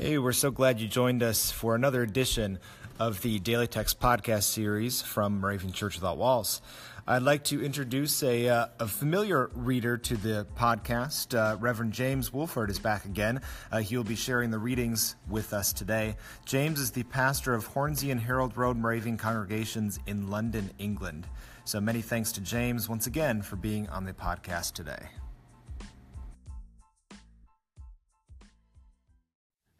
Hey, we're so glad you joined us for another edition of the Daily Text podcast series from Moravian Church Without Walls. I'd like to introduce a, uh, a familiar reader to the podcast. Uh, Reverend James Wolford is back again. Uh, he will be sharing the readings with us today. James is the pastor of Hornsey and Harold Road Moravian congregations in London, England. So many thanks to James once again for being on the podcast today.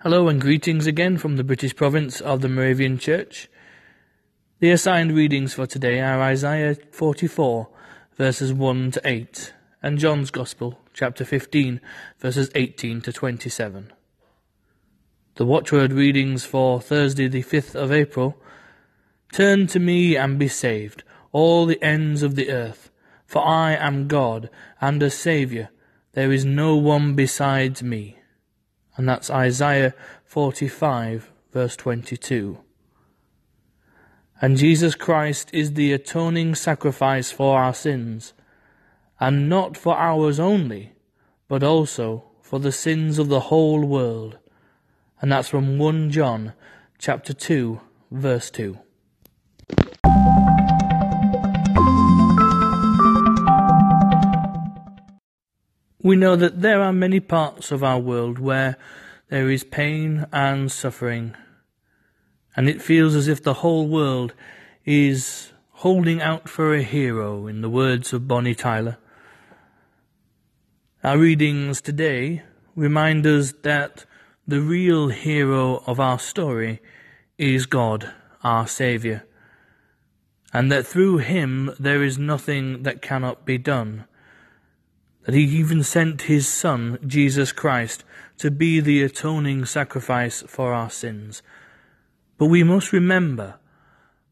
Hello and greetings again from the British province of the Moravian Church. The assigned readings for today are Isaiah 44, verses 1 to 8, and John's Gospel, chapter 15, verses 18 to 27. The watchword readings for Thursday, the 5th of April Turn to me and be saved, all the ends of the earth, for I am God and a Saviour. There is no one besides me and that's Isaiah 45, verse 22. And Jesus Christ is the atoning sacrifice for our sins, and not for ours only, but also for the sins of the whole world. And that's from 1 John chapter 2, verse 2. We know that there are many parts of our world where there is pain and suffering, and it feels as if the whole world is holding out for a hero, in the words of Bonnie Tyler. Our readings today remind us that the real hero of our story is God, our Saviour, and that through him there is nothing that cannot be done that he even sent his Son, Jesus Christ, to be the atoning sacrifice for our sins. But we must remember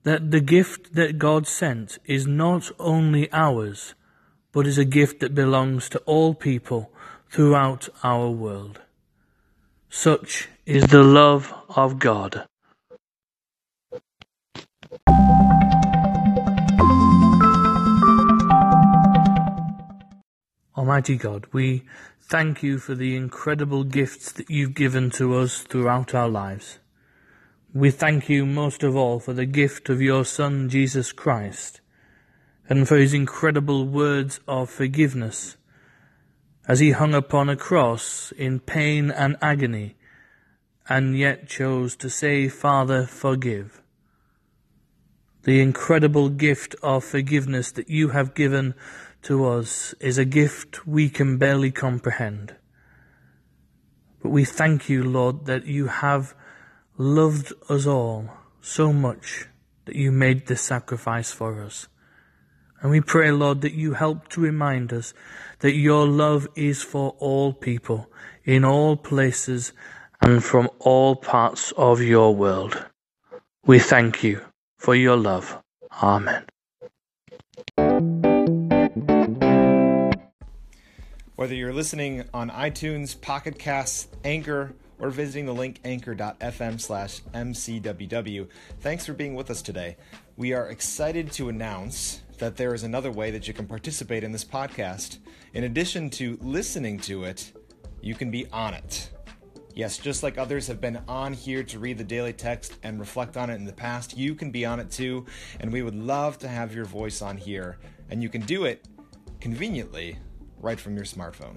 that the gift that God sent is not only ours, but is a gift that belongs to all people throughout our world. Such is the love of God. Almighty God, we thank you for the incredible gifts that you've given to us throughout our lives. We thank you most of all for the gift of your Son, Jesus Christ, and for his incredible words of forgiveness as he hung upon a cross in pain and agony, and yet chose to say, Father, forgive. The incredible gift of forgiveness that you have given to us is a gift we can barely comprehend. But we thank you, Lord, that you have loved us all so much that you made this sacrifice for us. And we pray, Lord, that you help to remind us that your love is for all people, in all places, and from all parts of your world. We thank you for your love. Amen. Whether you're listening on iTunes, Pocket Casts, Anchor, or visiting the link anchor.fm slash mcww, thanks for being with us today. We are excited to announce that there is another way that you can participate in this podcast. In addition to listening to it, you can be on it. Yes, just like others have been on here to read the daily text and reflect on it in the past, you can be on it too, and we would love to have your voice on here. And you can do it conveniently right from your smartphone.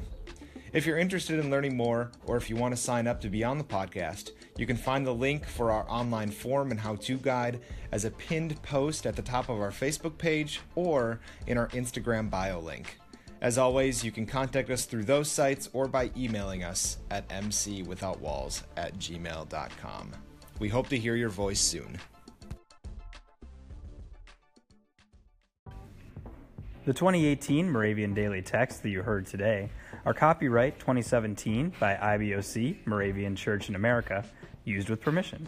If you're interested in learning more, or if you want to sign up to be on the podcast, you can find the link for our online form and how to guide as a pinned post at the top of our Facebook page or in our Instagram bio link. As always, you can contact us through those sites or by emailing us at mcwithoutwalls at gmail.com. We hope to hear your voice soon. The 2018 Moravian Daily Text that you heard today are copyright 2017 by IBOC, Moravian Church in America, used with permission.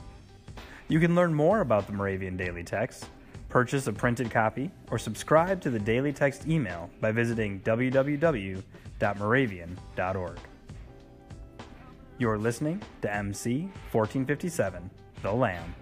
You can learn more about the Moravian Daily Text, purchase a printed copy, or subscribe to the Daily Text email by visiting www.moravian.org. You're listening to MC 1457, The Lamb.